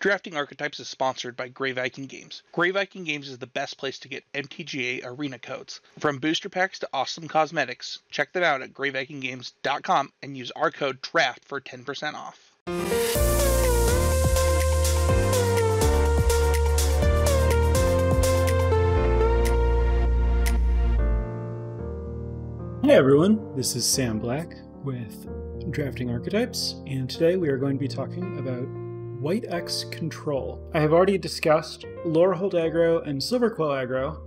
Drafting Archetypes is sponsored by Grey Viking Games. Grey Viking Games is the best place to get MTGA arena codes. From booster packs to awesome cosmetics, check them out at greyvikinggames.com and use our code DRAFT for 10% off. Hey everyone, this is Sam Black with Drafting Archetypes, and today we are going to be talking about White X Control. I have already discussed Lorehold aggro and Silverquill aggro,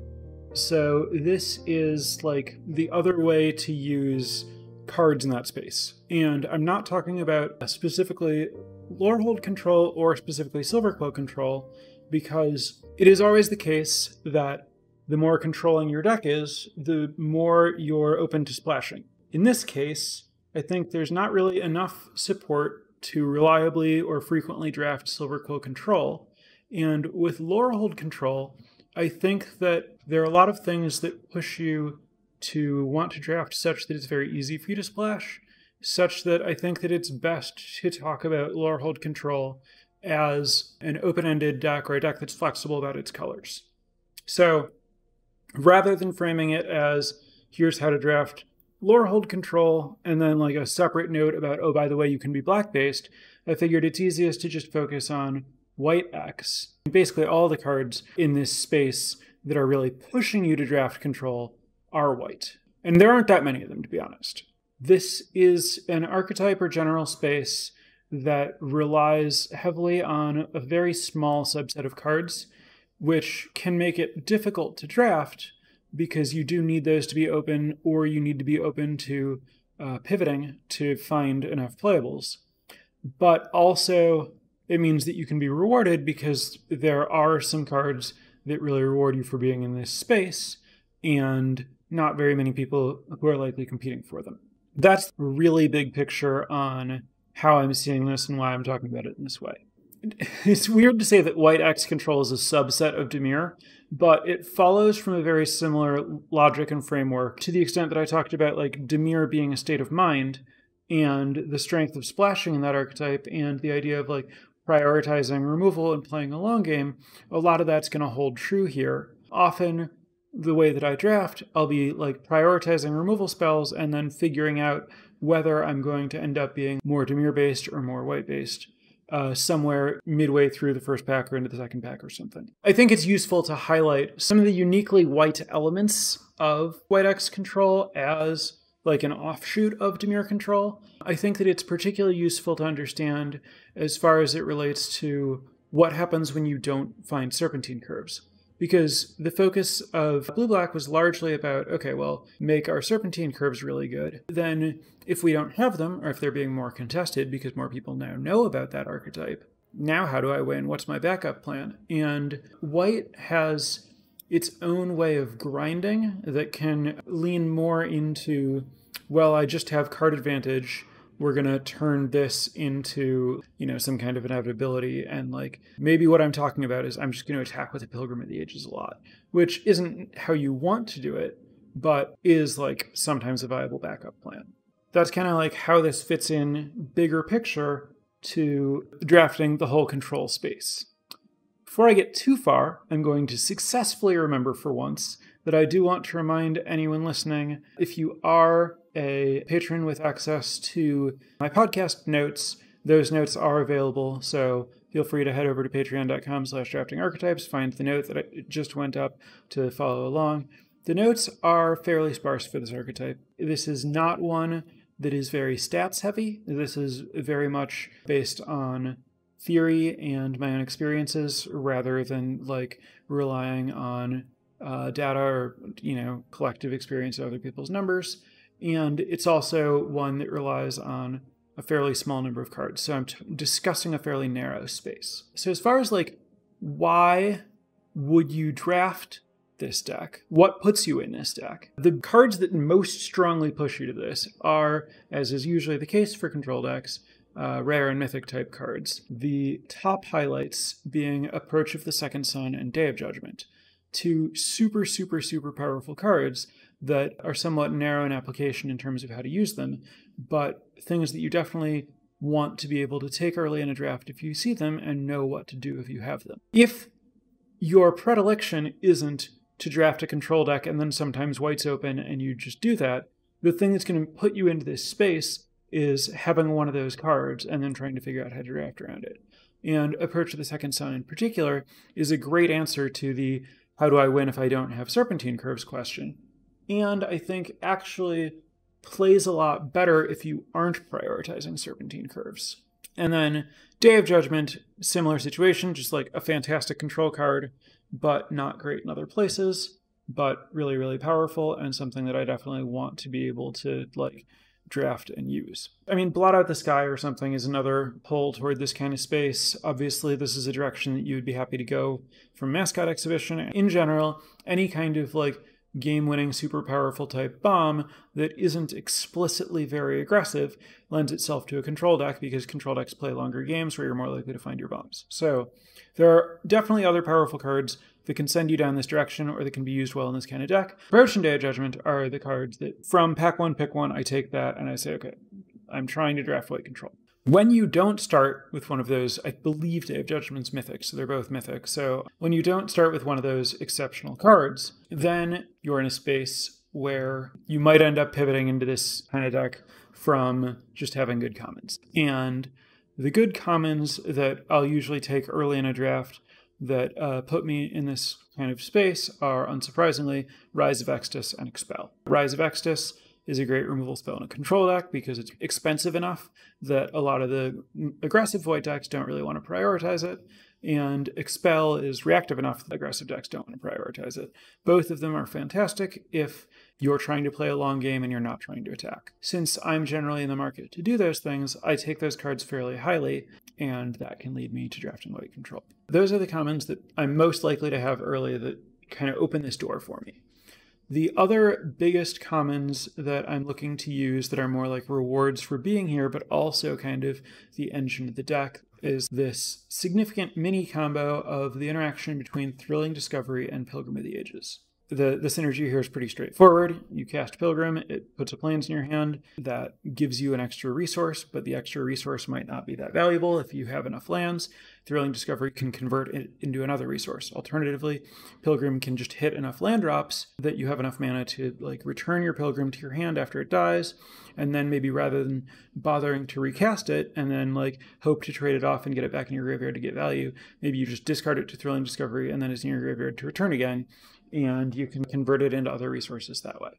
so this is like the other way to use cards in that space. And I'm not talking about specifically Lorehold control or specifically Silverquill control, because it is always the case that the more controlling your deck is, the more you're open to splashing. In this case, I think there's not really enough support to reliably or frequently draft Silverquill control. And with Lorehold control, I think that there are a lot of things that push you to want to draft such that it's very easy for you to splash, such that I think that it's best to talk about Lorehold control as an open ended deck or a deck that's flexible about its colors. So rather than framing it as here's how to draft Lorehold control and then like a separate note about, oh, by the way, you can be black based, I figured it's easiest to just focus on white X. Basically, all the cards in this space that are really pushing you to draft control are white. And there aren't that many of them, to be honest. This is an archetype or general space that relies heavily on a very small subset of cards, which can make it difficult to draft because you do need those to be open, or you need to be open to uh, pivoting to find enough playables. But also, it means that you can be rewarded because there are some cards that really reward you for being in this space, and not very many people who are likely competing for them. That's really big picture on how I'm seeing this and why I'm talking about it in this way. It's weird to say that white X control is a subset of Dimir but it follows from a very similar logic and framework to the extent that I talked about like Dimir being a state of mind and the strength of splashing in that archetype and the idea of like prioritizing removal and playing a long game. A lot of that's going to hold true here. Often the way that I draft, I'll be like prioritizing removal spells and then figuring out whether I'm going to end up being more Dimir based or more white based uh, somewhere midway through the first pack or into the second pack or something. I think it's useful to highlight some of the uniquely white elements of White X control as like an offshoot of Dimir control. I think that it's particularly useful to understand as far as it relates to what happens when you don't find serpentine curves because the focus of Blue Black was largely about okay, well, make our serpentine curves really good. Then, if we don't have them, or if they're being more contested because more people now know about that archetype, now how do I win? What's my backup plan? And White has its own way of grinding that can lean more into, well, I just have card advantage we're going to turn this into, you know, some kind of inevitability. And like, maybe what I'm talking about is I'm just going to attack with a Pilgrim of the Ages a lot, which isn't how you want to do it, but is like sometimes a viable backup plan. That's kind of like how this fits in bigger picture to drafting the whole control space. Before I get too far, I'm going to successfully remember for once that I do want to remind anyone listening if you are a patron with access to my podcast notes, those notes are available. So feel free to head over to patreon.com slash drafting archetypes, find the note that I just went up to follow along. The notes are fairly sparse for this archetype. This is not one that is very stats heavy. This is very much based on theory and my own experiences rather than like relying on uh, data or you know collective experience of other people's numbers and it's also one that relies on a fairly small number of cards. So i'm t- discussing a fairly narrow space. So as far as like why would you draft this deck? What puts you in this deck? The cards that most strongly push you to this are as is usually the case for control decks uh, rare and mythic type cards. The top highlights being approach of the second sun and day of judgment. Two super, super, super powerful cards that are somewhat narrow in application in terms of how to use them, but things that you definitely want to be able to take early in a draft if you see them and know what to do if you have them. If your predilection isn't to draft a control deck and then sometimes white's open and you just do that, the thing that's going to put you into this space is having one of those cards and then trying to figure out how to draft around it. And Approach to the Second Sun in particular is a great answer to the how do I win if I don't have serpentine curves question. And I think actually plays a lot better if you aren't prioritizing serpentine curves. And then Day of Judgment, similar situation, just like a fantastic control card, but not great in other places, but really, really powerful and something that I definitely want to be able to like draft and use. I mean, blot out the sky or something is another pull toward this kind of space. Obviously, this is a direction that you would be happy to go from mascot exhibition. In general, any kind of like game winning, super powerful type bomb that isn't explicitly very aggressive lends itself to a control deck because control decks play longer games where you're more likely to find your bombs. So there are definitely other powerful cards that can send you down this direction or that can be used well in this kind of deck. Approach and Day of Judgment are the cards that from pack one, pick one, I take that and I say, okay, I'm trying to draft white control. When you don't start with one of those, I believe Day of Judgment's mythic, so they're both mythic. So when you don't start with one of those exceptional cards, then you're in a space where you might end up pivoting into this kind of deck from just having good commons. And the good commons that I'll usually take early in a draft that uh, put me in this kind of space are, unsurprisingly, Rise of Extus and Expel. Rise of Extus is a great removal spell in a control deck because it's expensive enough that a lot of the aggressive void decks don't really want to prioritize it. And Expel is reactive enough that aggressive decks don't want to prioritize it. Both of them are fantastic if you're trying to play a long game and you're not trying to attack. Since I'm generally in the market to do those things, I take those cards fairly highly, and that can lead me to drafting white control. Those are the commons that I'm most likely to have early that kind of open this door for me. The other biggest commons that I'm looking to use that are more like rewards for being here, but also kind of the engine of the deck, is this significant mini combo of the interaction between Thrilling Discovery and Pilgrim of the Ages the, the synergy here is pretty straightforward. You cast Pilgrim, it puts a plains in your hand that gives you an extra resource, but the extra resource might not be that valuable if you have enough lands. Thrilling Discovery can convert it into another resource. Alternatively, Pilgrim can just hit enough land drops that you have enough mana to like return your Pilgrim to your hand after it dies, and then maybe rather than bothering to recast it and then like hope to trade it off and get it back in your graveyard to get value, maybe you just discard it to Thrilling Discovery and then it's in your graveyard to return again and you can convert it into other resources that way.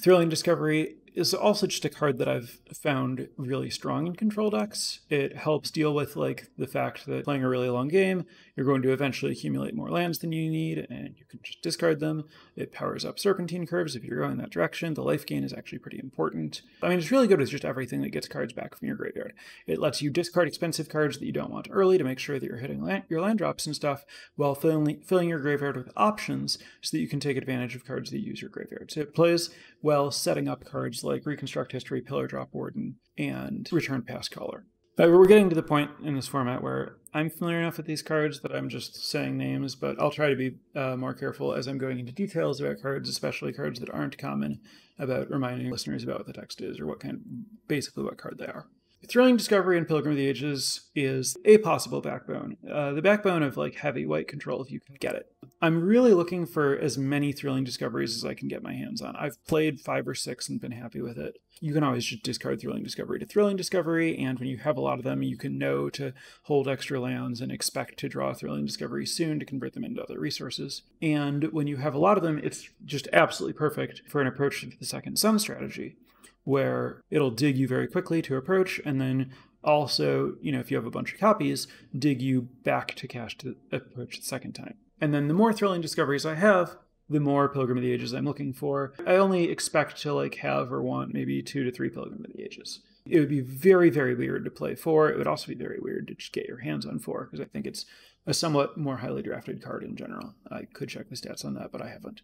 Thrilling Discovery is also just a card that I've found really strong in control decks. It helps deal with like the fact that playing a really long game, you're going to eventually accumulate more lands than you need, and you can just discard them. It powers up serpentine curves if you're going that direction. The life gain is actually pretty important. I mean, it's really good with just everything that gets cards back from your graveyard. It lets you discard expensive cards that you don't want early to make sure that you're hitting land, your land drops and stuff, while filling, filling your graveyard with options so that you can take advantage of cards that use your graveyard. So it plays well setting up cards like Reconstruct History, Pillar Drop Warden, and Return Past Caller. But we're getting to the point in this format where I'm familiar enough with these cards that I'm just saying names, but I'll try to be uh, more careful as I'm going into details about cards, especially cards that aren't common, about reminding listeners about what the text is or what kind, basically what card they are. Thrilling Discovery and Pilgrim of the Ages is a possible backbone. Uh, the backbone of like heavy white control if you can get it. I'm really looking for as many thrilling discoveries as I can get my hands on. I've played five or six and been happy with it. You can always just discard Thrilling Discovery to Thrilling Discovery, and when you have a lot of them, you can know to hold extra lands and expect to draw Thrilling Discovery soon to convert them into other resources. And when you have a lot of them, it's just absolutely perfect for an approach to the second sun strategy where it'll dig you very quickly to approach and then also, you know, if you have a bunch of copies, dig you back to cash to approach the second time. And then the more thrilling discoveries I have, the more Pilgrim of the Ages I'm looking for. I only expect to like have or want maybe two to three Pilgrim of the Ages. It would be very, very weird to play four. It would also be very weird to just get your hands on four because I think it's a somewhat more highly drafted card in general. I could check the stats on that, but I haven't.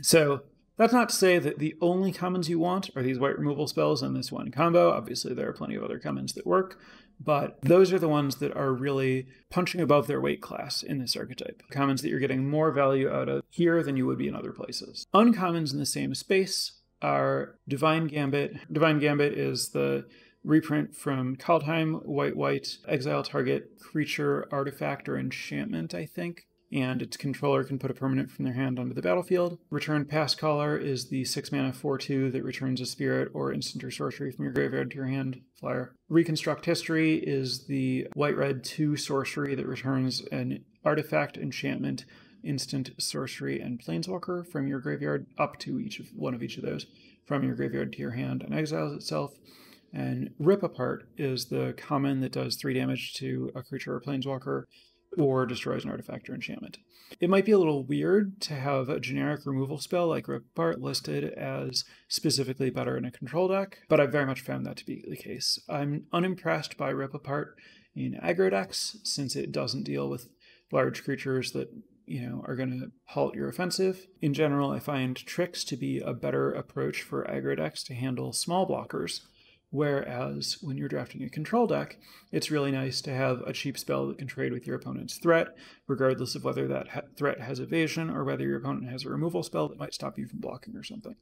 So that's not to say that the only commons you want are these white removal spells and this one combo. Obviously, there are plenty of other commons that work, but those are the ones that are really punching above their weight class in this archetype. Commons that you're getting more value out of here than you would be in other places. Uncommons in the same space are Divine Gambit. Divine Gambit is the reprint from Kaldheim, white, white, exile target creature, artifact, or enchantment, I think and its controller can put a permanent from their hand onto the battlefield. Return Pastcaller is the 6 mana 4 2 that returns a spirit or instant or sorcery from your graveyard to your hand flyer. Reconstruct History is the white red 2 sorcery that returns an artifact, enchantment, instant, sorcery, and planeswalker from your graveyard up to each of one of each of those from your graveyard to your hand and exiles itself. And Rip Apart is the common that does three damage to a creature or planeswalker or destroys an artifact or enchantment. It might be a little weird to have a generic removal spell like Rip Apart listed as specifically better in a control deck, but I've very much found that to be the case. I'm unimpressed by Rip Apart in aggro decks since it doesn't deal with large creatures that you know are going to halt your offensive. In general, I find tricks to be a better approach for aggro decks to handle small blockers Whereas when you're drafting a control deck, it's really nice to have a cheap spell that can trade with your opponent's threat, regardless of whether that ha- threat has evasion or whether your opponent has a removal spell that might stop you from blocking or something.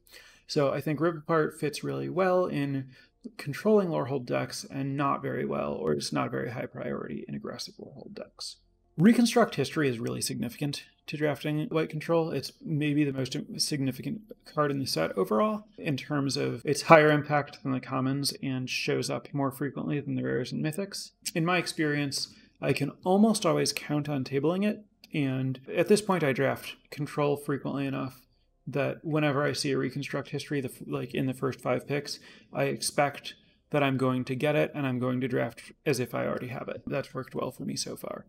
So I think Rip Apart fits really well in controlling Lorehold decks and not very well, or it's not a very high priority in aggressive Lorehold decks. Reconstruct history is really significant to drafting white control. It's maybe the most significant card in the set overall in terms of its higher impact than the commons and shows up more frequently than the rares and mythics. In my experience, I can almost always count on tabling it, and at this point, I draft control frequently enough that whenever I see a reconstruct history, the, like in the first five picks, I expect that I'm going to get it and I'm going to draft as if I already have it. That's worked well for me so far.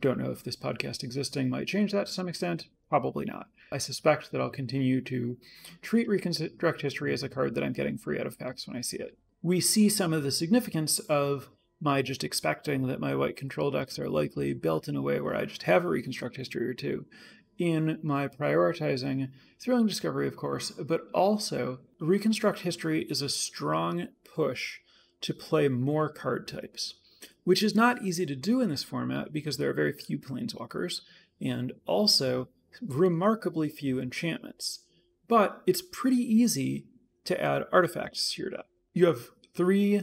Don't know if this podcast existing might change that to some extent. Probably not. I suspect that I'll continue to treat Reconstruct History as a card that I'm getting free out of packs when I see it. We see some of the significance of my just expecting that my white control decks are likely built in a way where I just have a Reconstruct History or two in my prioritizing thrilling discovery, of course, but also Reconstruct History is a strong push to play more card types, which is not easy to do in this format because there are very few planeswalkers and also remarkably few enchantments. But it's pretty easy to add artifacts here to your deck. You have three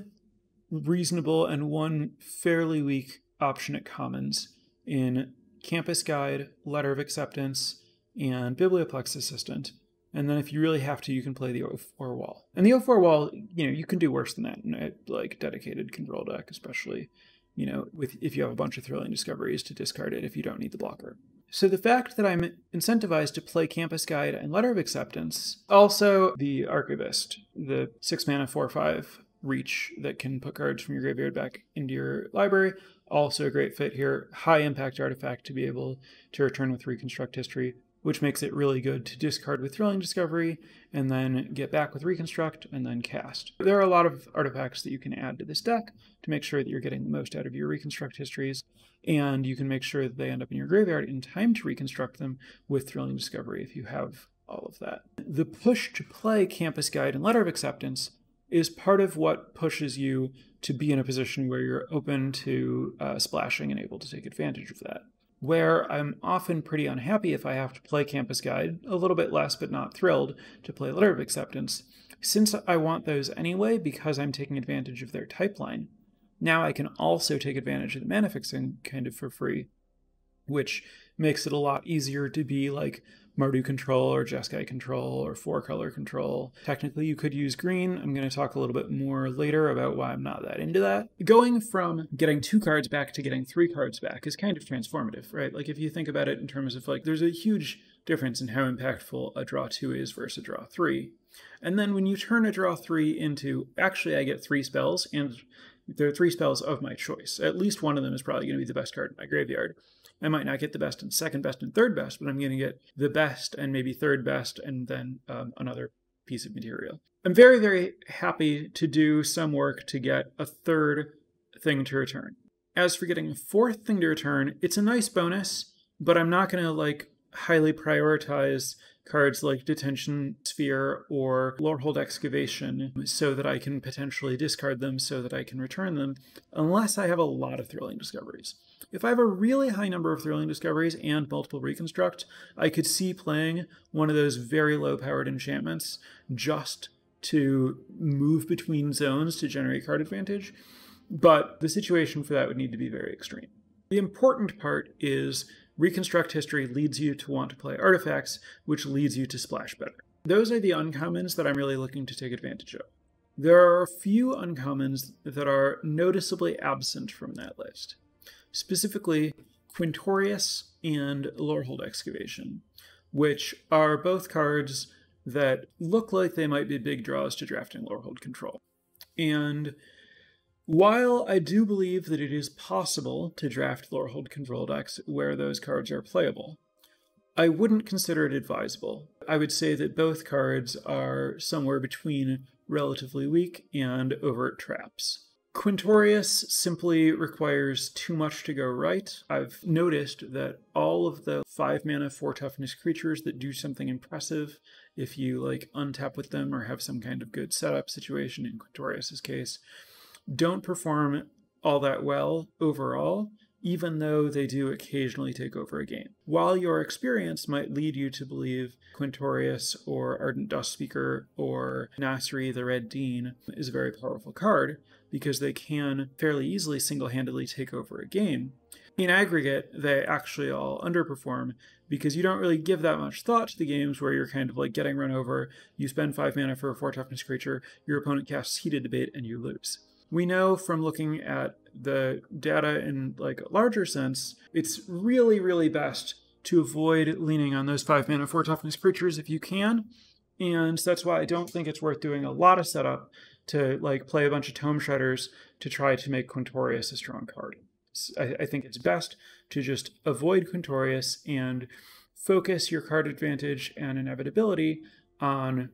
reasonable and one fairly weak option at commons in Campus Guide, Letter of Acceptance, and Biblioplex Assistant. And then if you really have to, you can play the O4 wall. And the O4 wall, you know, you can do worse than that in a like dedicated control deck, especially, you know, with if you have a bunch of thrilling discoveries to discard it if you don't need the blocker. So the fact that I'm incentivized to play Campus Guide and Letter of Acceptance, also the Archivist, the six mana four five reach that can put cards from your graveyard back into your library, also a great fit here. High impact artifact to be able to return with Reconstruct History which makes it really good to discard with Thrilling Discovery and then get back with Reconstruct and then cast. There are a lot of artifacts that you can add to this deck to make sure that you're getting the most out of your Reconstruct histories, and you can make sure that they end up in your graveyard in time to reconstruct them with Thrilling Discovery if you have all of that. The push to play Campus Guide and Letter of Acceptance is part of what pushes you to be in a position where you're open to uh, splashing and able to take advantage of that where I'm often pretty unhappy if I have to play Campus Guide, a little bit less but not thrilled to play Letter of Acceptance. Since I want those anyway because I'm taking advantage of their type line, now I can also take advantage of the mana fixing kind of for free, which makes it a lot easier to be like Mardu control or Jeskai control or four color control. Technically, you could use green. I'm going to talk a little bit more later about why I'm not that into that. Going from getting two cards back to getting three cards back is kind of transformative, right? Like, if you think about it in terms of like, there's a huge difference in how impactful a draw two is versus a draw three. And then when you turn a draw three into actually, I get three spells, and there are three spells of my choice. At least one of them is probably going to be the best card in my graveyard. I might not get the best and second best and third best, but I'm going to get the best and maybe third best and then um, another piece of material. I'm very, very happy to do some work to get a third thing to return. As for getting a fourth thing to return, it's a nice bonus, but I'm not going to like highly prioritize cards like Detention Sphere or Lorehold Excavation so that I can potentially discard them so that I can return them, unless I have a lot of thrilling discoveries. If I have a really high number of thrilling discoveries and multiple reconstruct, I could see playing one of those very low powered enchantments just to move between zones to generate card advantage, but the situation for that would need to be very extreme. The important part is reconstruct history leads you to want to play artifacts, which leads you to splash better. Those are the uncommons that I'm really looking to take advantage of. There are a few uncommons that are noticeably absent from that list, specifically Quintorius and Lorehold Excavation, which are both cards that look like they might be big draws to drafting Lorehold Control. And while I do believe that it is possible to draft Lorehold Control decks where those cards are playable, I wouldn't consider it advisable. I would say that both cards are somewhere between relatively weak and overt traps. Quintorius simply requires too much to go right. I've noticed that all of the 5 mana 4 toughness creatures that do something impressive, if you like untap with them or have some kind of good setup situation in Quintorius's case, don't perform all that well overall, even though they do occasionally take over a game. While your experience might lead you to believe Quintorius or Ardent Dustspeaker or Nassari the Red Dean is a very powerful card, because they can fairly easily single handedly take over a game, in aggregate, they actually all underperform because you don't really give that much thought to the games where you're kind of like getting run over. You spend five mana for a four toughness creature, your opponent casts Heated Debate, and you lose we know from looking at the data in like a larger sense, it's really, really best to avoid leaning on those five mana four toughness creatures if you can. And that's why I don't think it's worth doing a lot of setup to like play a bunch of tome shredders to try to make Quintorius a strong card. I, I think it's best to just avoid Quintorius and focus your card advantage and inevitability on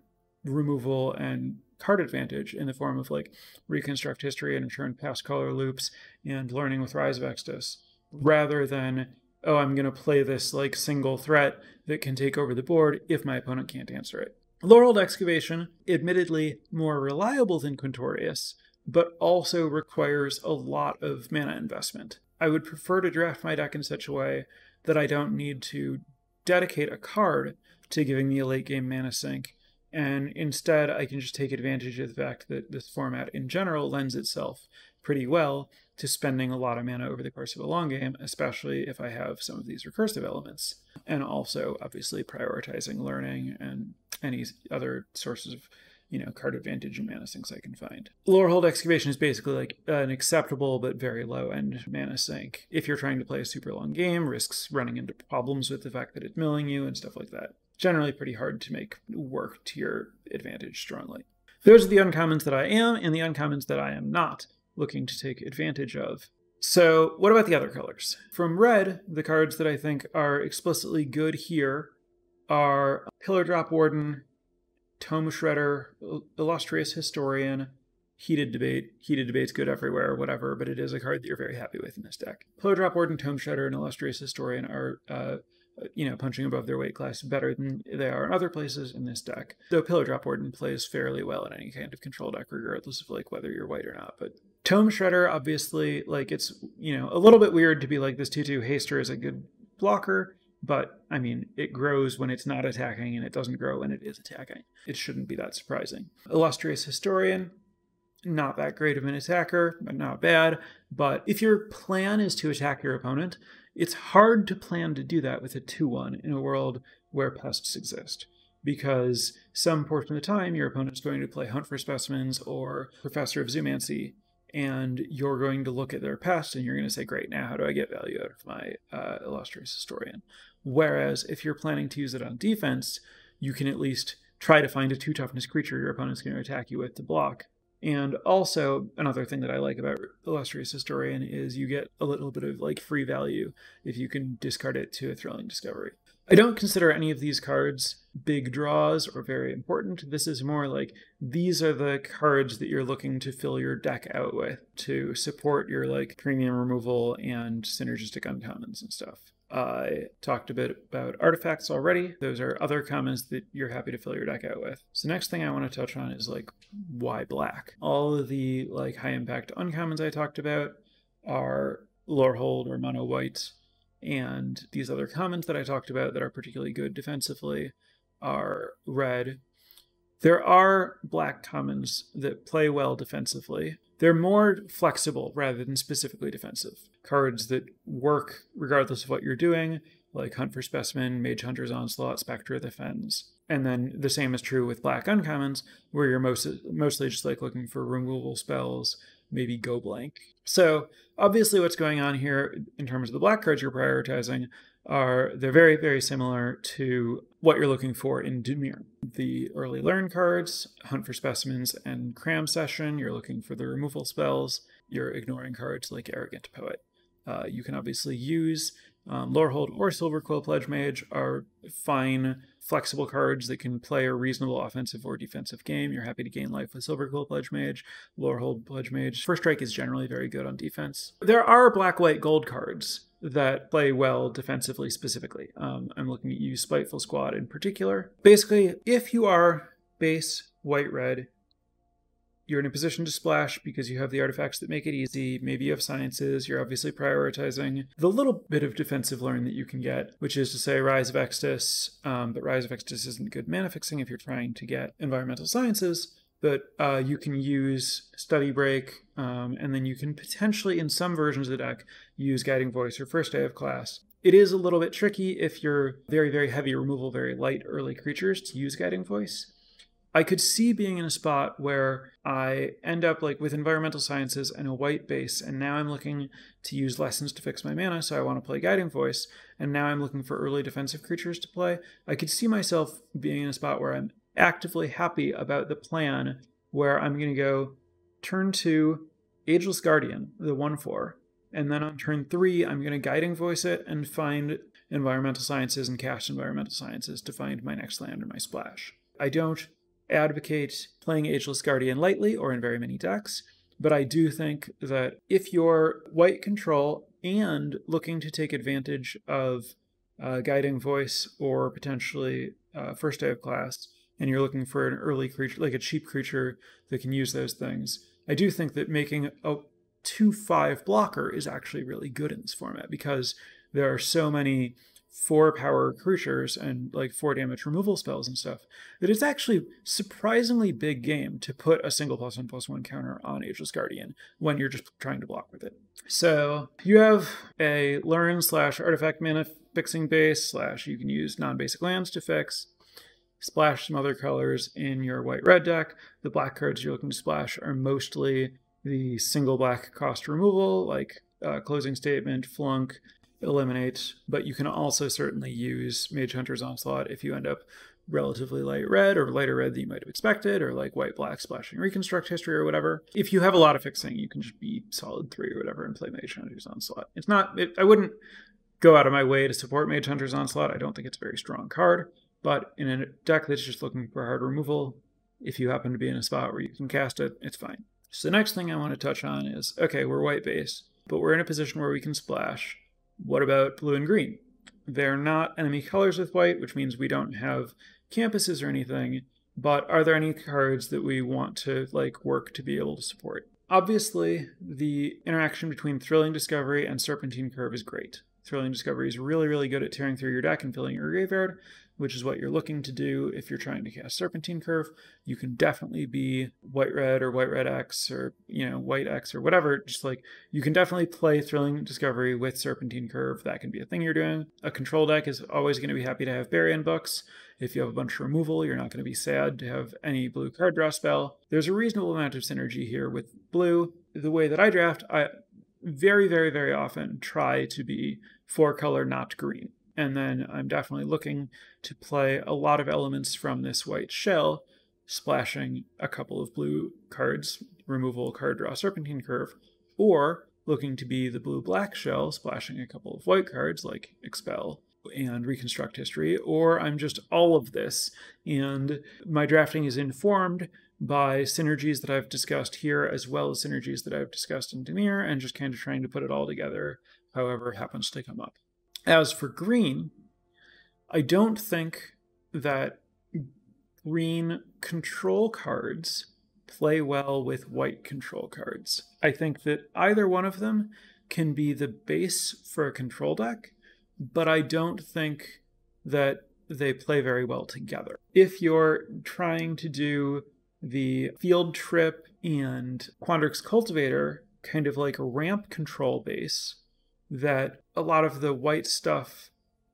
removal and card advantage in the form of like reconstruct history and return Pastcaller loops and learning with Rise of Extus, rather than oh I'm going to play this like single threat that can take over the board if my opponent can't answer it. Lorehold Excavation, admittedly more reliable than Quintorius, but also requires a lot of mana investment. I would prefer to draft my deck in such a way that I don't need to dedicate a card to giving me a late game mana sink and instead, I can just take advantage of the fact that this format in general lends itself pretty well to spending a lot of mana over the course of a long game, especially if I have some of these recursive elements. And also, obviously, prioritizing learning and any other sources of you know, card advantage and mana sinks I can find. Lorehold Excavation is basically like an acceptable but very low end mana sink. If you're trying to play a super long game, risks running into problems with the fact that it's milling you and stuff like that generally pretty hard to make work to your advantage strongly. Those are the uncommons that I am and the uncommons that I am not looking to take advantage of. So, what about the other colors? From red, the cards that I think are explicitly good here are Pillar Drop Warden, Tome Shredder, Illustrious Historian, Heated Debate. Heated Debate's good everywhere, whatever, but it is a card that you're very happy with in this deck. Pillar Drop Warden, Tome Shredder, and Illustrious Historian are uh, you know, punching above their weight class better than they are in other places in this deck. Though Pillar Drop Warden plays fairly well in any kind of control deck, regardless of like whether you're white or not. But Tome Shredder, obviously, like it's you know a little bit weird to be like this 2-2 Haster is a good blocker, but I mean it grows when it's not attacking and it doesn't grow when it is attacking. It shouldn't be that surprising. Illustrious Historian, not that great of an attacker, but not bad. But if your plan is to attack your opponent, it's hard to plan to do that with a 2 1 in a world where pests exist. Because some portion of the time, your opponent's going to play Hunt for Specimens or Professor of Zoomancy, and you're going to look at their pest and you're going to say, Great, now how do I get value out of my uh, illustrious historian? Whereas if you're planning to use it on defense, you can at least try to find a two toughness creature your opponent's going to attack you with to block and also, another thing that I like about Illustrious Historian is you get a little bit of like free value if you can discard it to a thrilling discovery. I don't consider any of these cards big draws or very important. This is more like these are the cards that you're looking to fill your deck out with to support your like premium removal and synergistic uncommons and stuff. I talked a bit about artifacts already. Those are other commons that you're happy to fill your deck out with. So next thing I want to touch on is like why black. All of the like high impact uncommons I talked about are Lorehold or mono white, and these other commons that I talked about that are particularly good defensively are red. There are black commons that play well defensively. They're more flexible rather than specifically defensive. Cards that work regardless of what you're doing, like Hunt for Specimen, Mage Hunter's Onslaught, Spectre of the Fens. And then the same is true with black uncommons, where you're most, mostly just like looking for removal spells, maybe go blank. So obviously what's going on here in terms of the black cards you're prioritizing are they're very, very similar to what you're looking for in Dimir. The early learn cards, Hunt for Specimens, and Cram Session, you're looking for the removal spells. You're ignoring cards like Arrogant Poet. Uh, you can obviously use um, Lorehold or Silverquill Pledge Mage are fine, flexible cards that can play a reasonable offensive or defensive game. You're happy to gain life with Silverquill Pledge Mage, Lorehold Pledge Mage. First Strike is generally very good on defense. There are black, white, gold cards that play well defensively specifically. Um, I'm looking at you, Spiteful Squad in particular. Basically, if you are base white red, you're in a position to splash because you have the artifacts that make it easy. Maybe you have sciences. You're obviously prioritizing the little bit of defensive learn that you can get, which is to say Rise of Extus. Um, but Rise of Extus isn't good mana fixing if you're trying to get environmental sciences but uh, you can use Study Break, um, and then you can potentially, in some versions of the deck, use Guiding Voice or First Day of Class. It is a little bit tricky if you're very, very heavy removal, very light early creatures to use Guiding Voice. I could see being in a spot where I end up like with environmental sciences and a white base, and now I'm looking to use lessons to fix my mana, so I want to play Guiding Voice, and now I'm looking for early defensive creatures to play. I could see myself being in a spot where I'm actively happy about the plan where I'm going to go turn two, Ageless Guardian, the 1 4, and then on turn three, I'm going to guiding voice it and find environmental sciences and cast environmental sciences to find my next land or my splash. I don't advocate playing Ageless Guardian lightly or in very many decks, but I do think that if you're white control and looking to take advantage of uh, guiding voice or potentially uh, first day of class, and you're looking for an early creature, like a cheap creature that can use those things, I do think that making a 2 5 blocker is actually really good in this format because there are so many four power creatures and like four damage removal spells and stuff that it's actually surprisingly big game to put a single plus one plus one counter on Ageless Guardian when you're just trying to block with it. So you have a learn slash artifact mana fixing base slash you can use non-basic lands to fix splash some other colors in your white red deck. The black cards you're looking to splash are mostly the single black cost removal, like uh, closing statement, flunk, eliminate, but you can also certainly use Mage Hunter's Onslaught if you end up relatively light red or lighter red that you might have expected, or like white black splashing reconstruct history or whatever. If you have a lot of fixing, you can just be solid three or whatever and play Mage Hunter's Onslaught. It's not, it, I wouldn't go out of my way to support Mage Hunter's Onslaught. I don't think it's a very strong card. But in a deck that's just looking for hard removal, if you happen to be in a spot where you can cast it, it's fine. So the next thing I want to touch on is, okay, we're white base, but we're in a position where we can splash. What about blue and green? They're not enemy colors with white, which means we don't have campuses or anything, but are there any cards that we want to like work to be able to support? Obviously, the interaction between Thrilling Discovery and Serpentine Curve is great. Thrilling Discovery is really, really good at tearing through your deck and filling your graveyard, which is what you're looking to do if you're trying to cast Serpentine Curve. You can definitely be white red or white red X or you know white X or whatever. Just like you can definitely play Thrilling Discovery with Serpentine Curve. That can be a thing you're doing. A control deck is always going to be happy to have Bury-in books. If you have a bunch of removal, you're not going to be sad to have any blue card draw spell. There's a reasonable amount of synergy here with blue. The way that I draft, I very, very, very often try to be four color, not green. And then I'm definitely looking to play a lot of elements from this white shell, splashing a couple of blue cards, removal card draw serpentine curve, or looking to be the blue black shell, splashing a couple of white cards like expel and reconstruct history, or I'm just all of this. And my drafting is informed by synergies that I've discussed here, as well as synergies that I've discussed in Dimir, and just kind of trying to put it all together however happens to come up. As for green, I don't think that green control cards play well with white control cards. I think that either one of them can be the base for a control deck, but I don't think that they play very well together. If you're trying to do the field trip and Quandrix Cultivator, kind of like a ramp control base, that a lot of the white stuff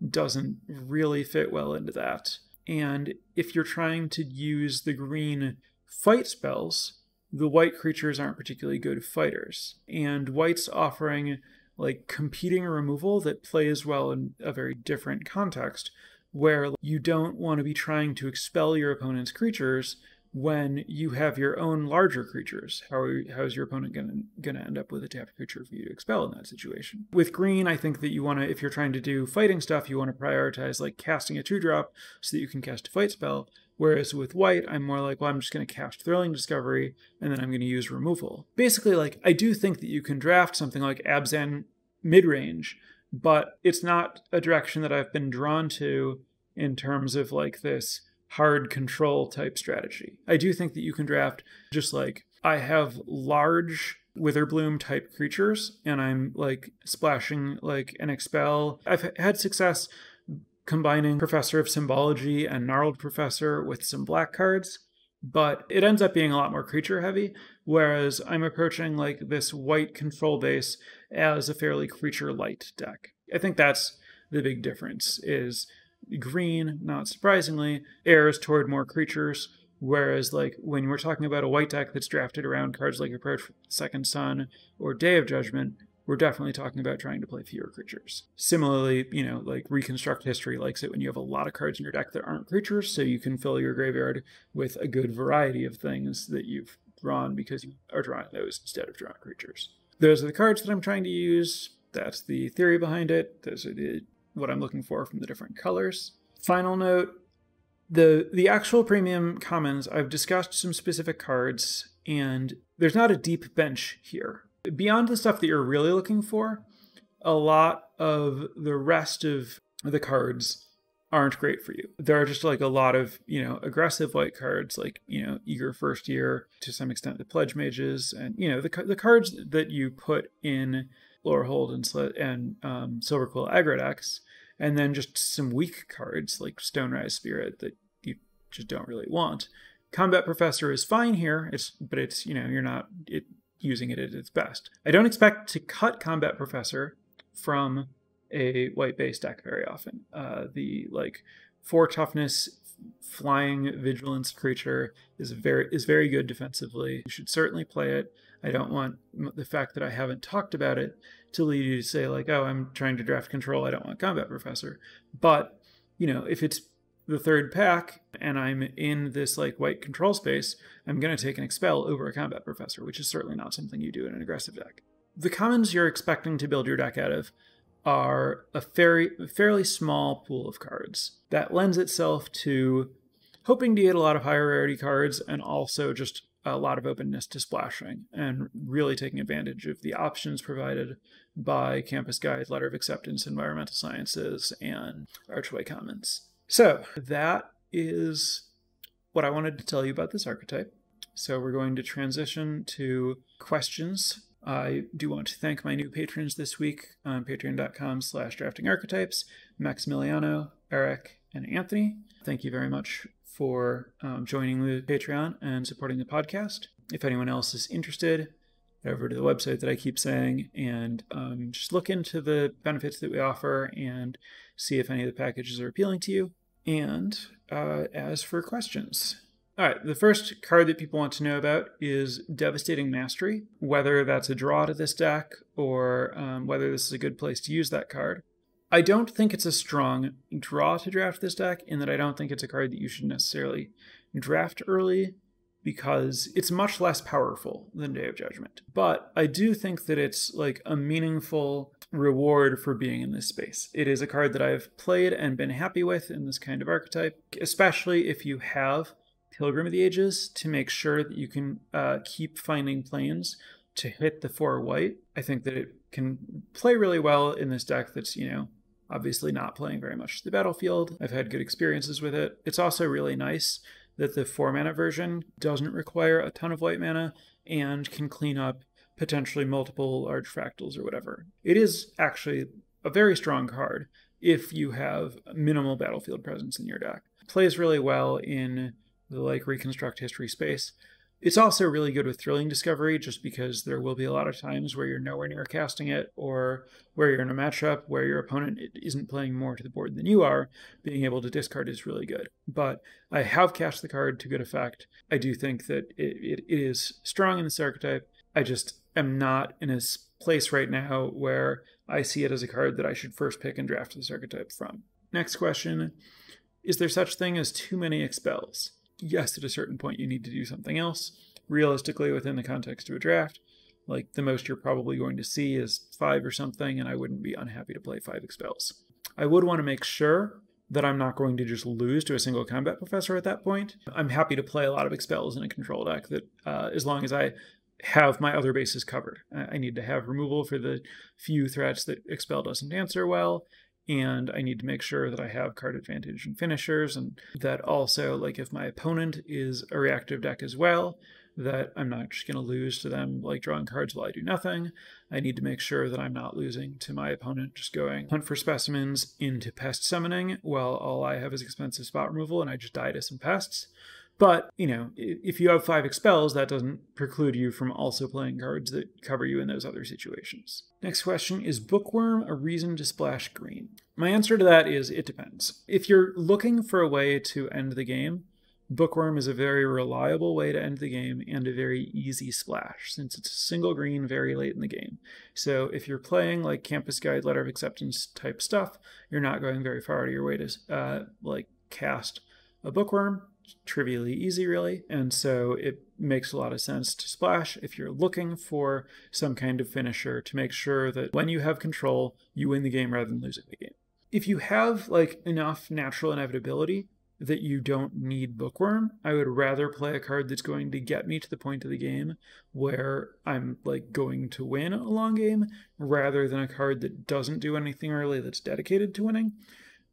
doesn't really fit well into that. And if you're trying to use the green fight spells, the white creatures aren't particularly good fighters. And white's offering like competing removal that plays well in a very different context, where you don't want to be trying to expel your opponent's creatures when you have your own larger creatures. How, how is your opponent going to end up with a tapped creature for you to expel in that situation? With green, I think that you want to, if you're trying to do fighting stuff, you want to prioritize like casting a two drop so that you can cast a fight spell. Whereas with white, I'm more like, well, I'm just going to cast Thrilling Discovery and then I'm going to use removal. Basically, like, I do think that you can draft something like Abzan mid range, but it's not a direction that I've been drawn to in terms of like this hard control type strategy. I do think that you can draft just like I have large Witherbloom type creatures and I'm like splashing like an expel. I've had success combining Professor of Symbology and Gnarled Professor with some black cards, but it ends up being a lot more creature heavy. Whereas I'm approaching like this white control base as a fairly creature light deck. I think that's the big difference is green, not surprisingly, errs toward more creatures. Whereas, like when we're talking about a white deck that's drafted around cards like Approach Second Sun or Day of Judgment, we're definitely talking about trying to play fewer creatures. Similarly, you know, like Reconstruct History likes it when you have a lot of cards in your deck that aren't creatures, so you can fill your graveyard with a good variety of things that you've drawn because you are drawing those instead of drawing creatures. Those are the cards that I'm trying to use. That's the theory behind it. Those are the what I'm looking for from the different colors. Final note the the actual premium commons I've discussed some specific cards and there's not a deep bench here. Beyond the stuff that you're really looking for, a lot of the rest of the cards aren't great for you. There are just like a lot of, you know, aggressive white cards like, you know, Eager First Year, to some extent the Pledge Mages, and, you know, the, the cards that you put in Lorehold and, and um, Silverquill decks and then just some weak cards like Stonerise Spirit that you just don't really want. Combat Professor is fine here, it's but it's you know you're not it, using it at its best. I don't expect to cut Combat Professor from a white base deck very often. Uh, the like four toughness flying vigilance creature is very is very good defensively. You should certainly play it. I don't want the fact that I haven't talked about it to lead you to say like, oh, I'm trying to draft control. I don't want combat professor. But you know, if it's the third pack and I'm in this like white control space, I'm going to take an expel over a combat professor, which is certainly not something you do in an aggressive deck. The commons you're expecting to build your deck out of are a very fairly small pool of cards that lends itself to hoping to get a lot of higher rarity cards and also just a lot of openness to splashing and really taking advantage of the options provided by Campus Guide, Letter of Acceptance, Environmental Sciences, and Archway Commons. So that is what I wanted to tell you about this archetype. So we're going to transition to questions. I do want to thank my new patrons this week on patreon.com slash drafting archetypes, Maximiliano, Eric, and Anthony. Thank you very much for um, joining the Patreon and supporting the podcast. If anyone else is interested, head over to the website that I keep saying and um, just look into the benefits that we offer and see if any of the packages are appealing to you. And uh, as for questions, all right, the first card that people want to know about is Devastating Mastery, whether that's a draw to this deck or um, whether this is a good place to use that card. I don't think it's a strong draw to draft this deck, in that I don't think it's a card that you should necessarily draft early because it's much less powerful than Day of Judgment. But I do think that it's like a meaningful reward for being in this space. It is a card that I've played and been happy with in this kind of archetype, especially if you have Pilgrim of the Ages to make sure that you can uh, keep finding plains to hit the four white. I think that it can play really well in this deck that's, you know, obviously not playing very much the battlefield. I've had good experiences with it. It's also really nice that the four mana version doesn't require a ton of white mana and can clean up potentially multiple large fractals or whatever. It is actually a very strong card, if you have minimal battlefield presence in your deck. plays really well in like reconstruct history space. It's also really good with thrilling discovery just because there will be a lot of times where you're nowhere near casting it or where you're in a matchup where your opponent isn't playing more to the board than you are. Being able to discard is really good. But I have cast the card to good effect. I do think that it, it is strong in this archetype. I just am not in a place right now where I see it as a card that I should first pick and draft this archetype from. Next question Is there such thing as too many expels? Yes, at a certain point you need to do something else. Realistically, within the context of a draft, like the most you're probably going to see is five or something, and I wouldn't be unhappy to play five expels. I would want to make sure that I'm not going to just lose to a single combat professor at that point. I'm happy to play a lot of expels in a control deck that, uh, as long as I have my other bases covered. I need to have removal for the few threats that expel doesn't answer well, and I need to make sure that I have card advantage and finishers, and that also, like, if my opponent is a reactive deck as well, that I'm not just going to lose to them, like, drawing cards while I do nothing. I need to make sure that I'm not losing to my opponent just going hunt for specimens into pest summoning while all I have is expensive spot removal and I just die to some pests. But, you know, if you have five expels, that doesn't preclude you from also playing cards that cover you in those other situations. Next question Is Bookworm a reason to splash green? My answer to that is it depends. If you're looking for a way to end the game, Bookworm is a very reliable way to end the game and a very easy splash since it's a single green very late in the game. So if you're playing like Campus Guide, Letter of Acceptance type stuff, you're not going very far out of your way to uh, like cast a Bookworm trivially easy, really. And so it makes a lot of sense to splash if you're looking for some kind of finisher to make sure that when you have control, you win the game rather than losing the game. If you have like enough natural inevitability that you don't need Bookworm, I would rather play a card that's going to get me to the point of the game where I'm like going to win a long game rather than a card that doesn't do anything really that's dedicated to winning.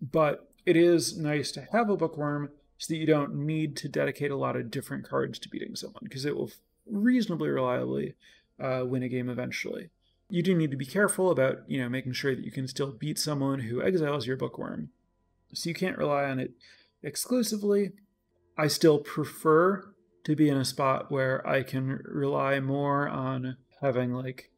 But it is nice to have a Bookworm so that you don't need to dedicate a lot of different cards to beating someone because it will reasonably reliably uh, win a game eventually. You do need to be careful about, you know, making sure that you can still beat someone who exiles your bookworm. So you can't rely on it exclusively. I still prefer to be in a spot where I can rely more on having like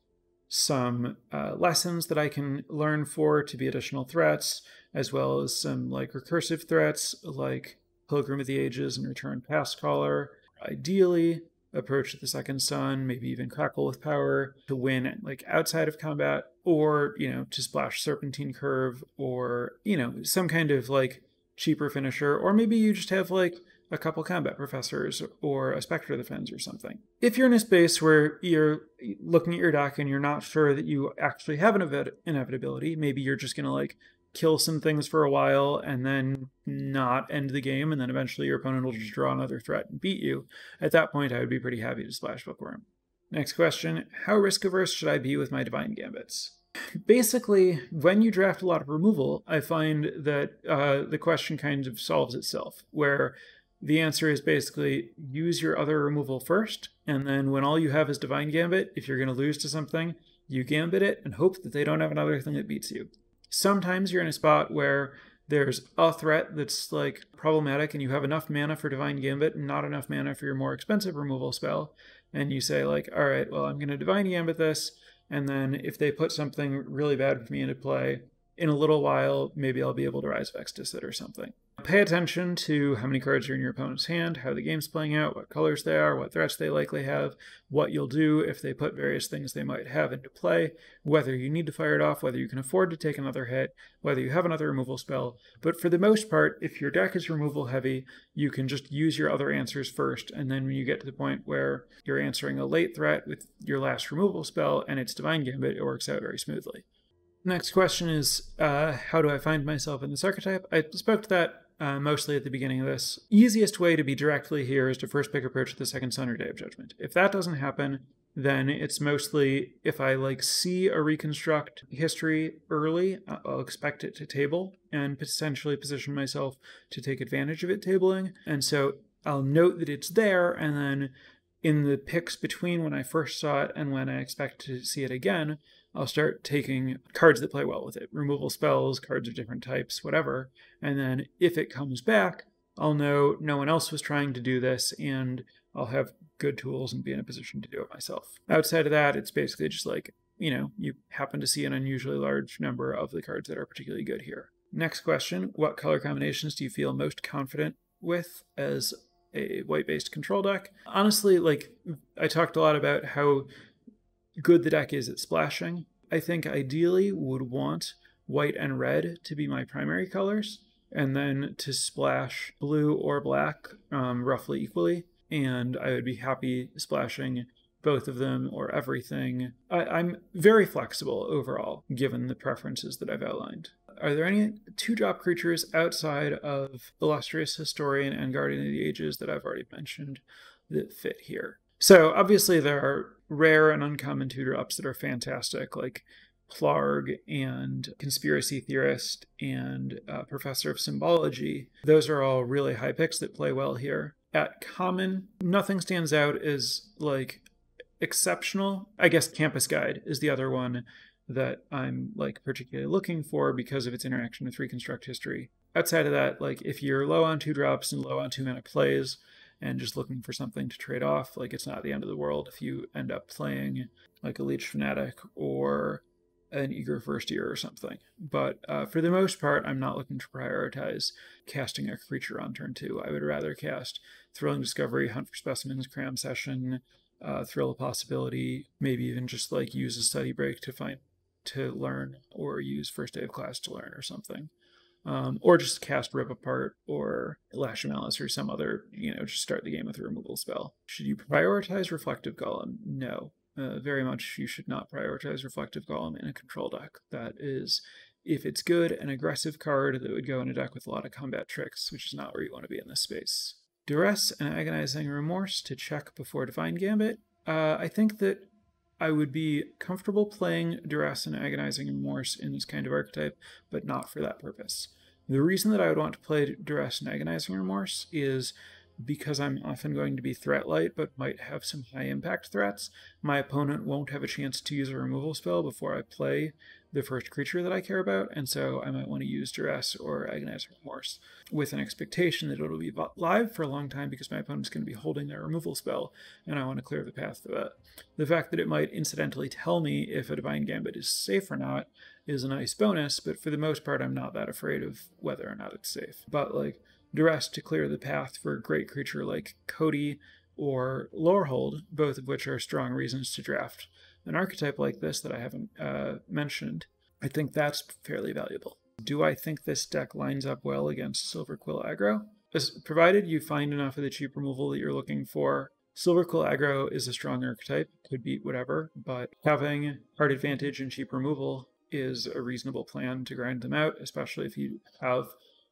some uh, lessons that I can learn for to be additional threats, as well as some like recursive threats like Pilgrim of the Ages and Return Pastcaller. Ideally, approach the second sun, maybe even crackle with power to win like outside of combat, or you know, to splash serpentine curve, or you know, some kind of like cheaper finisher, or maybe you just have like a couple combat professors or a spectre defense or something. If you're in a space where you're looking at your deck and you're not sure that you actually have an inevitability, maybe you're just gonna like kill some things for a while and then not end the game, and then eventually your opponent will just draw another threat and beat you. At that point, I would be pretty happy to splash Bookworm. Next question How risk averse should I be with my Divine Gambits? Basically, when you draft a lot of removal, I find that uh, the question kind of solves itself, where the answer is basically use your other removal first, and then when all you have is Divine Gambit, if you're going to lose to something, you gambit it and hope that they don't have another thing that beats you. Sometimes you're in a spot where there's a threat that's like problematic and you have enough mana for Divine Gambit and not enough mana for your more expensive removal spell. And you say, like, all right, well, I'm going to Divine Gambit this. And then if they put something really bad for me into play, in a little while, maybe I'll be able to Rise of Extus or something. Pay attention to how many cards are in your opponent's hand, how the game's playing out, what colors they are, what threats they likely have, what you'll do if they put various things they might have into play, whether you need to fire it off, whether you can afford to take another hit, whether you have another removal spell. But for the most part, if your deck is removal heavy, you can just use your other answers first, and then when you get to the point where you're answering a late threat with your last removal spell and it's Divine Gambit, it works out very smoothly. Next question is uh, How do I find myself in this archetype? I spoke to that uh, mostly at the beginning of this. Easiest way to be directly here is to first pick approach the second sun or day of judgment. If that doesn't happen, then it's mostly if I like see a reconstruct history early, I'll expect it to table and potentially position myself to take advantage of it tabling. And so I'll note that it's there and then in the picks between when I first saw it and when I expect to see it again, I'll start taking cards that play well with it, removal spells, cards of different types, whatever. And then if it comes back, I'll know no one else was trying to do this and I'll have good tools and be in a position to do it myself. Outside of that, it's basically just like, you know, you happen to see an unusually large number of the cards that are particularly good here. Next question What color combinations do you feel most confident with as a white based control deck? Honestly, like, I talked a lot about how good the deck is at splashing. I think ideally would want white and red to be my primary colors, and then to splash blue or black um, roughly equally. And I would be happy splashing both of them or everything. I, am very flexible overall, given the preferences that I've outlined. Are there any two drop creatures outside of Illustrious Historian and Guardian of the Ages that I've already mentioned that fit here? So obviously there are rare and uncommon two drops that are fantastic, like Plargg and Conspiracy Theorist and uh, Professor of Symbology. Those are all really high picks that play well here. At common, nothing stands out as like exceptional. I guess Campus Guide is the other one that I'm like particularly looking for because of its interaction with Reconstruct History. Outside of that, like if you're low on two drops and low on two mana plays, and just looking for something to trade off, like it's not the end of the world if you end up playing like a Leech Fanatic or an Eager First Year or something. But uh, for the most part, I'm not looking to prioritize casting a creature on turn two. I would rather cast Thrilling Discovery, Hunt for Specimens, Cram Session, uh, Thrill of Possibility, maybe even just like use a study break to find to learn or use first day of class to learn or something um, or just cast Rip Apart or Lash of Malice or some other, you know, just start the game with a removal spell. Should you prioritize Reflective Golem? No. Uh, very much you should not prioritize Reflective Golem in a control deck. That is, if it's good, an aggressive card that would go in a deck with a lot of combat tricks, which is not where you want to be in this space. Duress and Agonizing Remorse to check before Divine Gambit. Uh, I think that I would be comfortable playing Duress and Agonizing Remorse in this kind of archetype, but not for that purpose. The reason that I would want to play Duress and Agonizing Remorse is because I'm often going to be threat light but might have some high impact threats, my opponent won't have a chance to use a removal spell before I play the first creature that I care about, and so I might want to use Duress or Agonizing Remorse with an expectation that it'll be live for a long time because my opponent's going to be holding their removal spell, and I want to clear the path to it. The fact that it might incidentally tell me if a Divine Gambit is safe or not is a nice bonus, but for the most part, I'm not that afraid of whether or not it's safe. But like, Duress to clear the path for a great creature like Cody or Lorehold, both of which are strong reasons to draft an archetype like this that I haven't uh, mentioned. I think that's fairly valuable. Do I think this deck lines up well against Silverquill aggro? As, provided you find enough of the cheap removal that you're looking for, Silverquill aggro is a strong archetype, could beat whatever, but having hard advantage and cheap removal is a reasonable plan to grind them out, especially if you have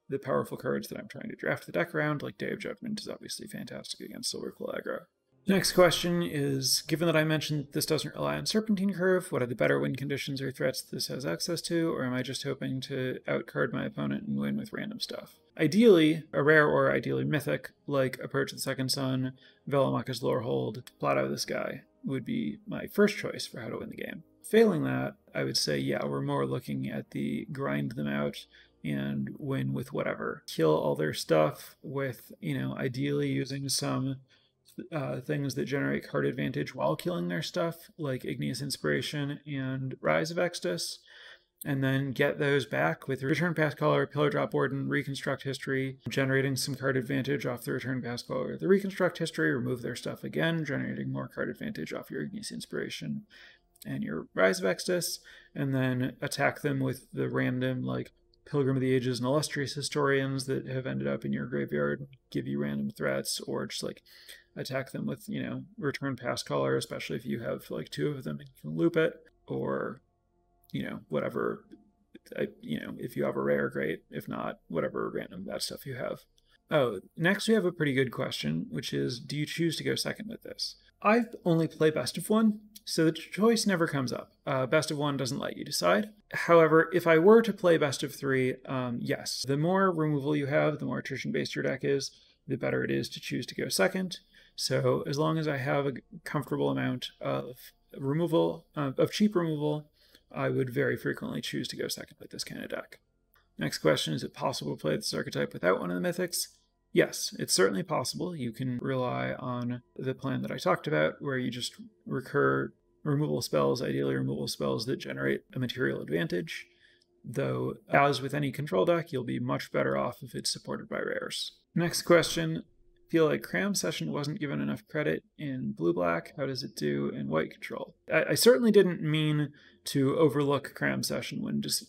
the powerful cards that I'm trying to draft the deck around, like Day of Judgment is obviously fantastic against Silverquill aggro. Next question is Given that I mentioned this doesn't rely on Serpentine Curve, what are the better win conditions or threats this has access to, or am I just hoping to outcard my opponent and win with random stuff? Ideally, a rare or ideally mythic, like Approach the Second Sun, Velomachus Lorehold, Blot Out of the Sky, would be my first choice for how to win the game. Failing that, I would say, yeah, we're more looking at the grind them out and win with whatever. Kill all their stuff with, you know, ideally using some uh, things that generate card advantage while killing their stuff, like Igneous Inspiration and Rise of Extus, and then get those back with Return Pastcaller, Pillar Drop Warden, Reconstruct History, generating some card advantage off the Return Pastcaller. The Reconstruct History, remove their stuff again, generating more card advantage off your Igneous Inspiration, and your Rise of Extus, and then attack them with the random, like, Pilgrim of the Ages and Illustrious Historians that have ended up in your graveyard, give you random threats, or just like attack them with, you know, Return Pastcaller, especially if you have like two of them and you can loop it, or, you know, whatever. You know, if you have a rare, great. If not, whatever random bad stuff you have. Oh, next we have a pretty good question, which is Do you choose to go second with this? I only play best of one, so the choice never comes up. Uh, best of one doesn't let you decide. However, if I were to play best of three, um, yes, the more removal you have, the more attrition based your deck is, the better it is to choose to go second. So as long as I have a comfortable amount of removal, uh, of cheap removal, I would very frequently choose to go second with this kind of deck. Next question, is it possible to play this archetype without one of the mythics? Yes, it's certainly possible. You can rely on the plan that I talked about, where you just recur removal spells, ideally removal spells that generate a material advantage. Though, as with any control deck, you'll be much better off if it's supported by rares. Next question feel like Cram Session wasn't given enough credit in Blue Black. How does it do in White Control? I, I certainly didn't mean to overlook Cram Session when just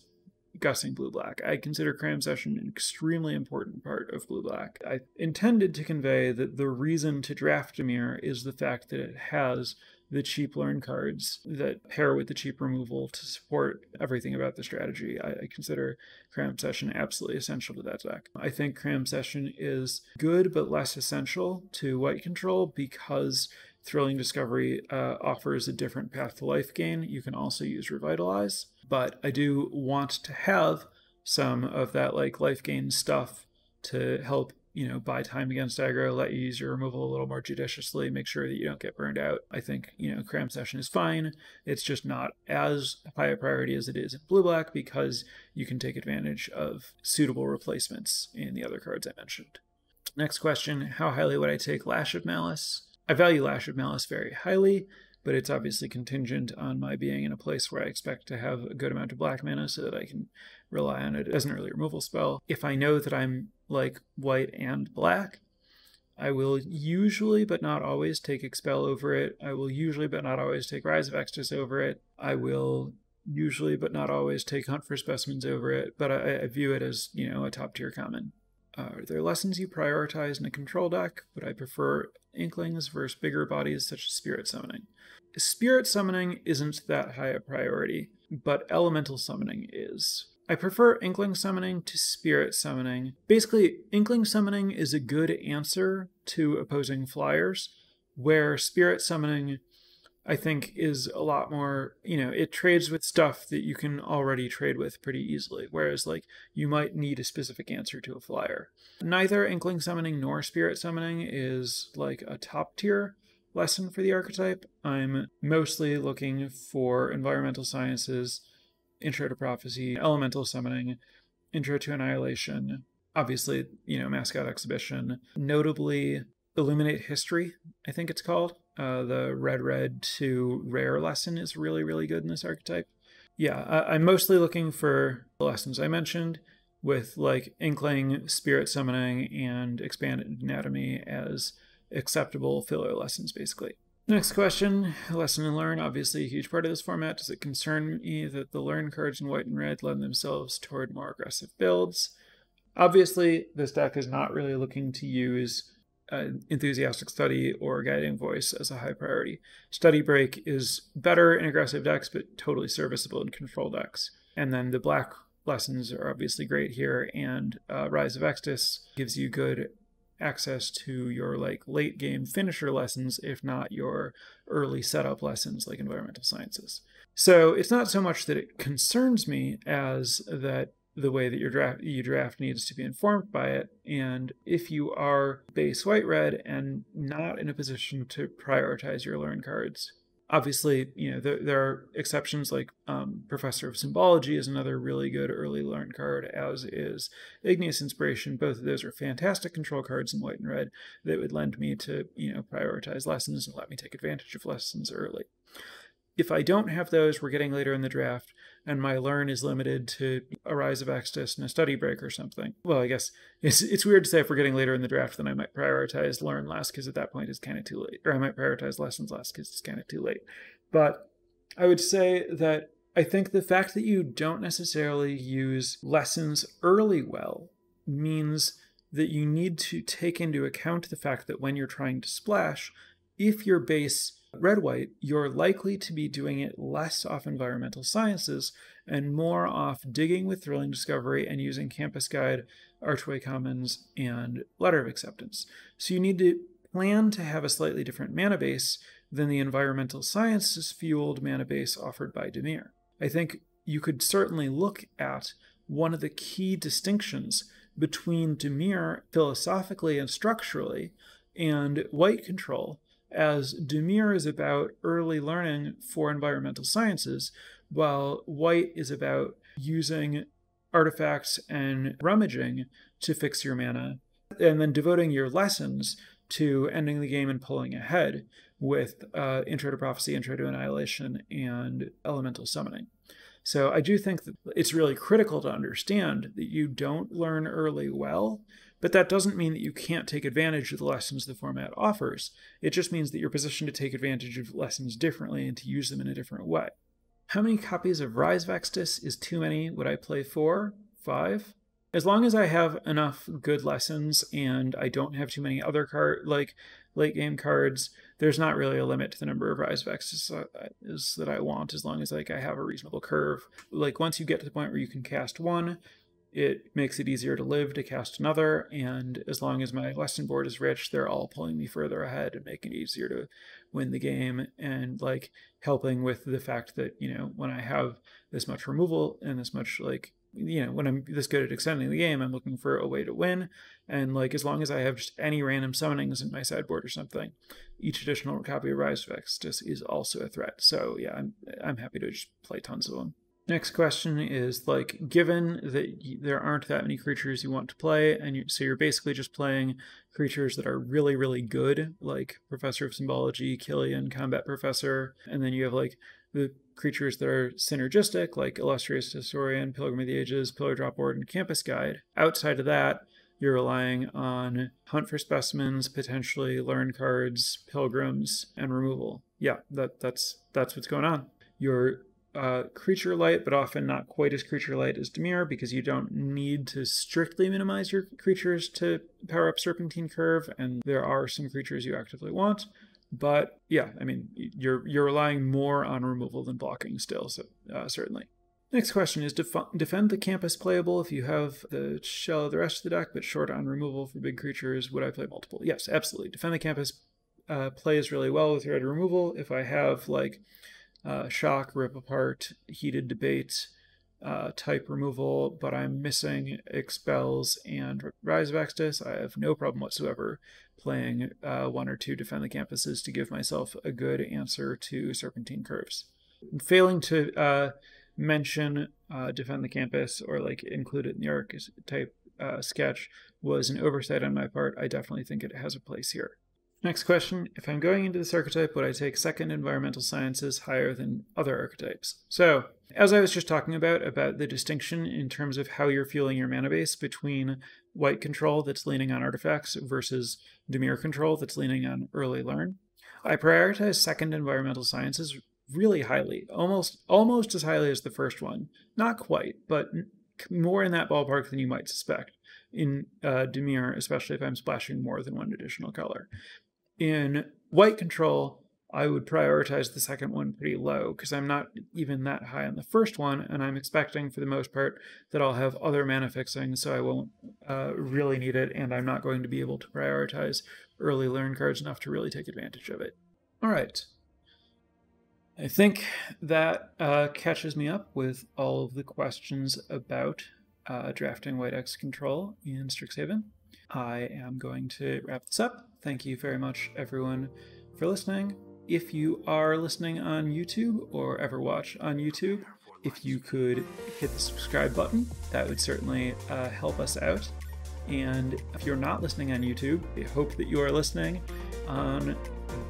discussing Blue Black. I consider Cram Session an extremely important part of Blue Black. I intended to convey that the reason to draft a mirror is the fact that it has the cheap learn cards that pair with the cheap removal to support everything about the strategy. I, I, consider Cram Session absolutely essential to that deck. I think Cram Session is good but less essential to White Control because Thrilling Discovery uh, offers a different path to life gain. You can also use Revitalize, but I do want to have some of that like life gain stuff to help you know, buy time against aggro, let you use your removal a little more judiciously, make sure that you don't get burned out. I think, you know, cram session is fine. It's just not as high a priority as it is in blue black because you can take advantage of suitable replacements in the other cards I mentioned. Next question How highly would I take Lash of Malice? I value Lash of Malice very highly, but it's obviously contingent on my being in a place where I expect to have a good amount of black mana so that I can rely on it as an early removal spell. If I know that I'm like white and black, I will usually, but not always, take Expel over it. I will usually, but not always, take Rise of Extus over it. I will usually, but not always, take Hunt for Specimens over it, but I, I view it as, you know, a top tier common. Uh, are there lessons you prioritize in a control deck? Would I prefer Inklings versus bigger bodies such as Spirit Summoning? Spirit Summoning isn't that high a priority, but Elemental Summoning is. I prefer Inkling Summoning to Spirit Summoning. Basically, Inkling Summoning is a good answer to opposing flyers, where Spirit Summoning, I think, is a lot more, you know, it trades with stuff that you can already trade with pretty easily, whereas, like, you might need a specific answer to a flyer. Neither Inkling Summoning nor Spirit Summoning is, like, a top tier lesson for the archetype. I'm mostly looking for environmental sciences Intro to Prophecy, Elemental Summoning, Intro to Annihilation, obviously, you know, Mascot Exhibition, notably Illuminate History, I think it's called. Uh, the red red to rare lesson is really, really good in this archetype. Yeah, I- I'm mostly looking for the lessons I mentioned with like Inkling, Spirit Summoning, and Expanded Anatomy as acceptable filler lessons, basically. Next question, lesson and learn, obviously a huge part of this format. Does it concern me that the learn cards in white and red lend themselves toward more aggressive builds? Obviously, this deck is not really looking to use uh, enthusiastic study or guiding voice as a high priority. Study break is better in aggressive decks, but totally serviceable in control decks. And then the black lessons are obviously great here, and uh, Rise of Extus gives you good access to your like late game finisher lessons, if not your early setup lessons like environmental sciences. So it's not so much that it concerns me as that the way that your draft you draft needs to be informed by it. And if you are base white red and not in a position to prioritize your learn cards, obviously, you know, there, there are exceptions like um, Professor of Symbology is another really good early learn card, as is Igneous Inspiration. Both of those are fantastic control cards in white and red that would lend me to, you know, prioritize lessons and let me take advantage of lessons early. If I don't have those, we're getting later in the draft, and my learn is limited to a Rise of Extus and a Study Break or something. Well, I guess it's it's weird to say if we're getting later in the draft, then I might prioritize learn last because at that point it's kind of too late, or I might prioritize lessons last because it's kind of too late. But I would say that I think the fact that you don't necessarily use lessons early well means that you need to take into account the fact that when you're trying to splash, if your base red white, you're likely to be doing it less off environmental sciences and more off digging with thrilling discovery and using campus guide, archway commons, and letter of acceptance. So you need to plan to have a slightly different mana base than the environmental sciences fueled mana base offered by Dimir. I think you could certainly look at one of the key distinctions between Dimir philosophically and structurally and white control, as Dimir is about early learning for environmental sciences, while white is about using artifacts and rummaging to fix your mana, and then devoting your lessons to ending the game and pulling ahead with uh, Intro to Prophecy, Intro to Annihilation, and Elemental Summoning. So I do think that it's really critical to understand that you don't learn early well, but that doesn't mean that you can't take advantage of the lessons the format offers. It just means that you're positioned to take advantage of lessons differently and to use them in a different way. How many copies of Rise of Extus is too many? Would I play four? Five? As long as I have enough good lessons and I don't have too many other card like late game cards, there's not really a limit to the number of Rise of Extus uh, that I want as long as like I have a reasonable curve. Like once you get to the point where you can cast one, it makes it easier to live to cast another, and as long as my lesson board is rich, they're all pulling me further ahead and making it easier to win the game and like helping with the fact that, you know, when I have this much removal and this much like you know, when I'm this good at extending the game, I'm looking for a way to win. And like, as long as I have just any random summonings in my sideboard or something, each additional copy of Rise of Extus is also a threat. So yeah, I'm I'm happy to just play tons of them. Next question is like, given that there aren't that many creatures you want to play, and you, so you're basically just playing creatures that are really, really good, like Professor of Symbology, Killian, Combat Professor, and then you have like the creatures that are synergistic, like Illustrious Historian, Pilgrim of the Ages, Pillar Drop Board, and Campus Guide. Outside of that, you're relying on hunt for specimens, potentially learn cards, pilgrims, and removal. Yeah, that that's that's what's going on. You're uh, creature light, but often not quite as creature light as Dimir because you don't need to strictly minimize your creatures to power up Serpentine Curve, and there are some creatures you actively want. But yeah, I mean, you're you're relying more on removal than blocking still, so uh, certainly. Next question is def- defend the campus playable if you have the shell of the rest of the deck, but short on removal for big creatures. Would I play multiple? Yes, absolutely. Defend the campus uh, plays really well with your removal. If I have like uh, shock, rip apart, heated debate, uh, type removal, but I'm missing expels and rise of Extus. I have no problem whatsoever playing uh, one or two defend the campuses to give myself a good answer to serpentine curves. Failing to uh, mention uh, defend the campus or like include it in the archetype uh, sketch was an oversight on my part. I definitely think it has a place here. Next question If I'm going into this archetype, would I take second environmental sciences higher than other archetypes? So, as I was just talking about, about the distinction in terms of how you're fueling your mana base between white control that's leaning on artifacts versus Dimir control that's leaning on early learn, I prioritize second environmental sciences really highly, almost almost as highly as the first one. Not quite, but more in that ballpark than you might suspect in uh, especially if I'm splashing more than one additional color. In white control, I would prioritize the second one pretty low because I'm not even that high on the first one, and I'm expecting for the most part that I'll have other mana fixing, so I won't uh, really need it, and I'm not going to be able to prioritize early learn cards enough to really take advantage of it. All right. I think that uh, catches me up with all of the questions about uh, drafting White X Control in Strixhaven. I am going to wrap this up. Thank you very much, everyone, for listening. If you are listening on YouTube or ever watch on YouTube, if you could hit the subscribe button, that would certainly uh, help us out. And if you're not listening on YouTube, I hope that you are listening on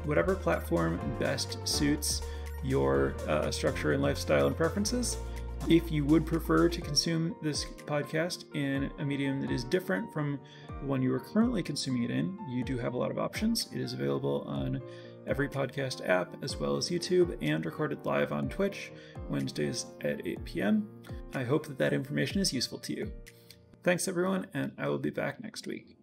whatever platform best suits your uh, structure and lifestyle and preferences. If you would prefer to consume this podcast in a medium that is different from the one you are currently consuming it in, you do have a lot of options. It is available on every podcast app as well as YouTube and recorded live on Twitch Wednesdays at 8 p.m. I hope that that information is useful to you. Thanks, everyone, and I will be back next week.